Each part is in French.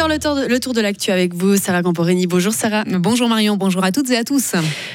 8h, le tour de, le tour de l'actu avec vous, Sarah Camporini. Bonjour Sarah. Bonjour Marion, bonjour à toutes et à tous.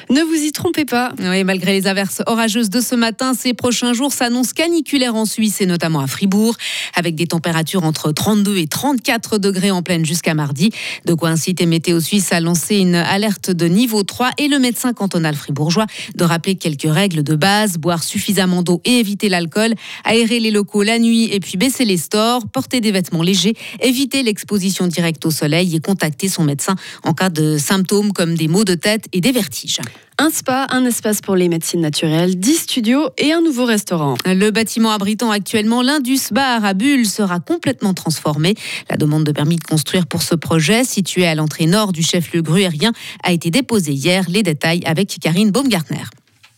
Ne vous y trompez pas. Oui, malgré les averses orageuses de ce matin, ces prochains jours s'annoncent caniculaires en Suisse et notamment à Fribourg, avec des températures entre 32 et 34 degrés en pleine jusqu'à mardi. De quoi inciter Météo Suisse à lancer une alerte de niveau 3 et le médecin cantonal fribourgeois de rappeler quelques règles de base, boire suffisamment d'eau et éviter l'alcool, aérer les locaux la nuit et puis baisser les stores, porter des vêtements légers, éviter l'exposition directe au soleil et contacter son médecin en cas de symptômes comme des maux de tête et des vertiges. Un spa, un espace pour les médecines naturelles, 10 studios et un nouveau restaurant. Le bâtiment abritant actuellement l'Indus Bar à Bulle sera complètement transformé. La demande de permis de construire pour ce projet, situé à l'entrée nord du chef-lieu gruérien, a été déposée hier. Les détails avec Karine Baumgartner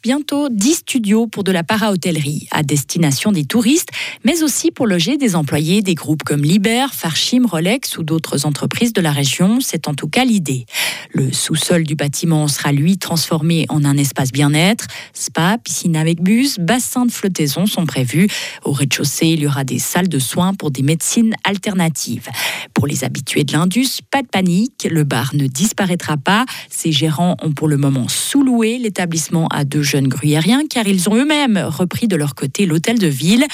bientôt 10 studios pour de la para-hôtellerie à destination des touristes, mais aussi pour loger des employés des groupes comme Liber, Farchim, Rolex ou d'autres entreprises de la région. C'est en tout cas l'idée. Le sous-sol du bâtiment sera lui transformé en un espace bien-être. Spa, piscine avec bus, bassin de flottaison sont prévus. Au rez-de-chaussée, il y aura des salles de soins pour des médecines alternatives. Pour les habitués de l'Indus, pas de panique, le bar ne disparaîtra pas. Ses gérants ont pour le moment sous-loué l'établissement à deux jeunes gruyériens car ils ont eux-mêmes repris de leur côté l'hôtel de ville.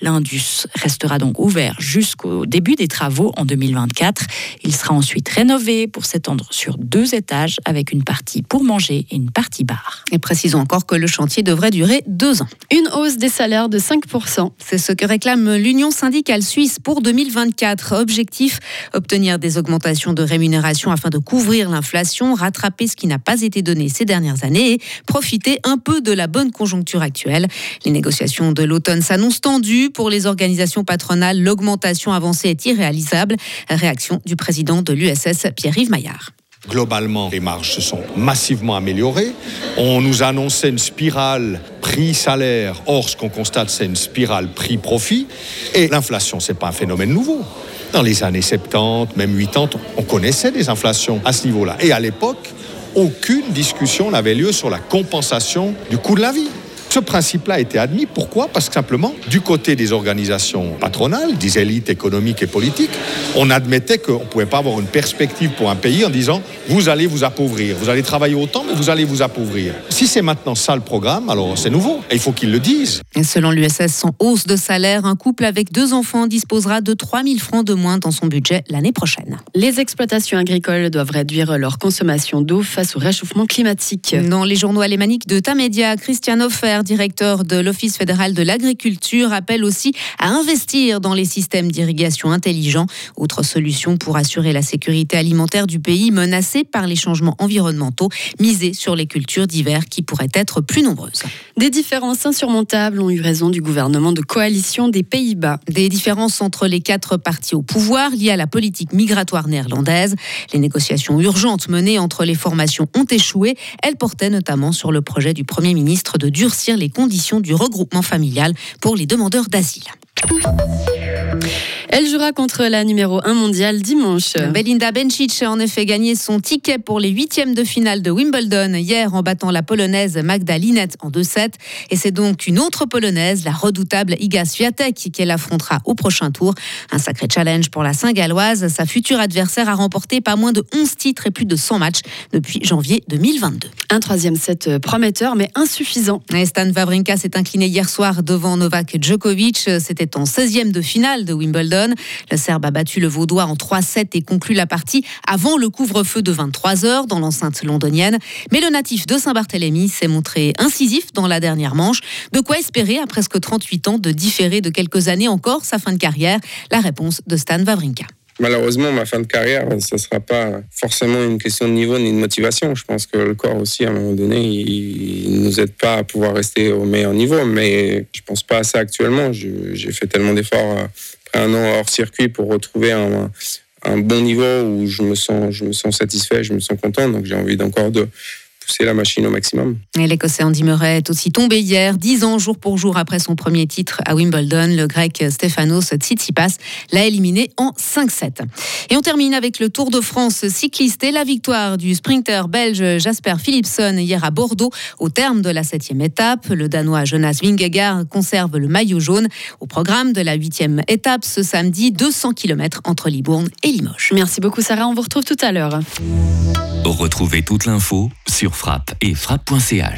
L'Indus restera donc ouvert jusqu'au début des travaux en 2024. Il sera ensuite rénové pour s'étendre sur deux étages avec une partie pour manger et une partie bar. Et précisons encore que le chantier devrait durer deux ans. Une hausse des salaires de 5%. C'est ce que réclame l'Union syndicale suisse pour 2024. Objectif, obtenir des augmentations de rémunération afin de couvrir l'inflation, rattraper ce qui n'a pas été donné ces dernières années et profiter un peu de la bonne conjoncture actuelle. Les négociations de l'automne s'annoncent tendues. Pour les organisations patronales, l'augmentation avancée est irréalisable. Réaction du président de l'USS, Pierre-Yves Maillard. Globalement, les marges se sont massivement améliorées. On nous a annoncé une spirale prix-salaire. Or, ce qu'on constate, c'est une spirale prix-profit. Et l'inflation, ce n'est pas un phénomène nouveau. Dans les années 70, même 80, on connaissait des inflations à ce niveau-là. Et à l'époque, aucune discussion n'avait lieu sur la compensation du coût de la vie. Ce principe-là a été admis. Pourquoi? Parce que simplement, du côté des organisations patronales, des élites économiques et politiques, on admettait qu'on ne pouvait pas avoir une perspective pour un pays en disant vous allez vous appauvrir, vous allez travailler autant, mais vous allez vous appauvrir. Si c'est maintenant ça le programme, alors c'est nouveau. Et il faut qu'ils le disent. selon l'USS, sans hausse de salaire, un couple avec deux enfants disposera de 3 000 francs de moins dans son budget l'année prochaine. Les exploitations agricoles doivent réduire leur consommation d'eau face au réchauffement climatique. Dans les journaux alémaniques de Tamedia, Christian Offer directeur de l'Office fédéral de l'agriculture, appelle aussi à investir dans les systèmes d'irrigation intelligents. Autre solution pour assurer la sécurité alimentaire du pays menacé par les changements environnementaux, miser sur les cultures d'hiver qui pourraient être plus nombreuses. Des différences insurmontables ont eu raison du gouvernement de coalition des Pays-Bas. Des différences entre les quatre partis au pouvoir liées à la politique migratoire néerlandaise. Les négociations urgentes menées entre les formations ont échoué. Elles portaient notamment sur le projet du Premier ministre de durcir les conditions du regroupement familial pour les demandeurs d'asile. Elle jouera contre la numéro 1 mondiale dimanche. Belinda Bencic a en effet gagné son ticket pour les huitièmes de finale de Wimbledon hier en battant la polonaise Magda Linette en 2-7. Et c'est donc une autre polonaise, la redoutable Iga Swiatek, qu'elle affrontera au prochain tour. Un sacré challenge pour la Saint-Galloise. Sa future adversaire a remporté pas moins de 11 titres et plus de 100 matchs depuis janvier 2022. Un troisième set prometteur mais insuffisant. Stan Wawrinka s'est incliné hier soir devant Novak Djokovic. C'était en 16e de finale de Wimbledon. Le Serbe a battu le Vaudois en 3-7 et conclut la partie avant le couvre-feu de 23 heures dans l'enceinte londonienne. Mais le natif de Saint-Barthélemy s'est montré incisif dans la dernière manche. De quoi espérer, à presque 38 ans, de différer de quelques années encore sa fin de carrière La réponse de Stan Wawrinka. Malheureusement, ma fin de carrière, ce ne sera pas forcément une question de niveau ni de motivation. Je pense que le corps aussi, à un moment donné, il ne nous aide pas à pouvoir rester au meilleur niveau. Mais je ne pense pas à ça actuellement. J'ai fait tellement d'efforts un an hors circuit pour retrouver un, bon niveau où je me sens, je me sens satisfait, je me sens content. Donc j'ai envie d'encore de pousser la machine au maximum. Et l'Écossais Andy Murray est aussi tombé hier, dix ans jour pour jour après son premier titre à Wimbledon. Le Grec Stefanos Tsitsipas l'a éliminé en 5-7. Et on termine avec le Tour de France cycliste et la victoire du sprinter belge Jasper Philipson hier à Bordeaux au terme de la septième étape. Le Danois Jonas Vingegaard conserve le maillot jaune. Au programme de la huitième étape ce samedi, 200 km entre Libourne et Limoges. Merci beaucoup Sarah, on vous retrouve tout à l'heure. Retrouvez toute l'info sur frappe et frappe.ch.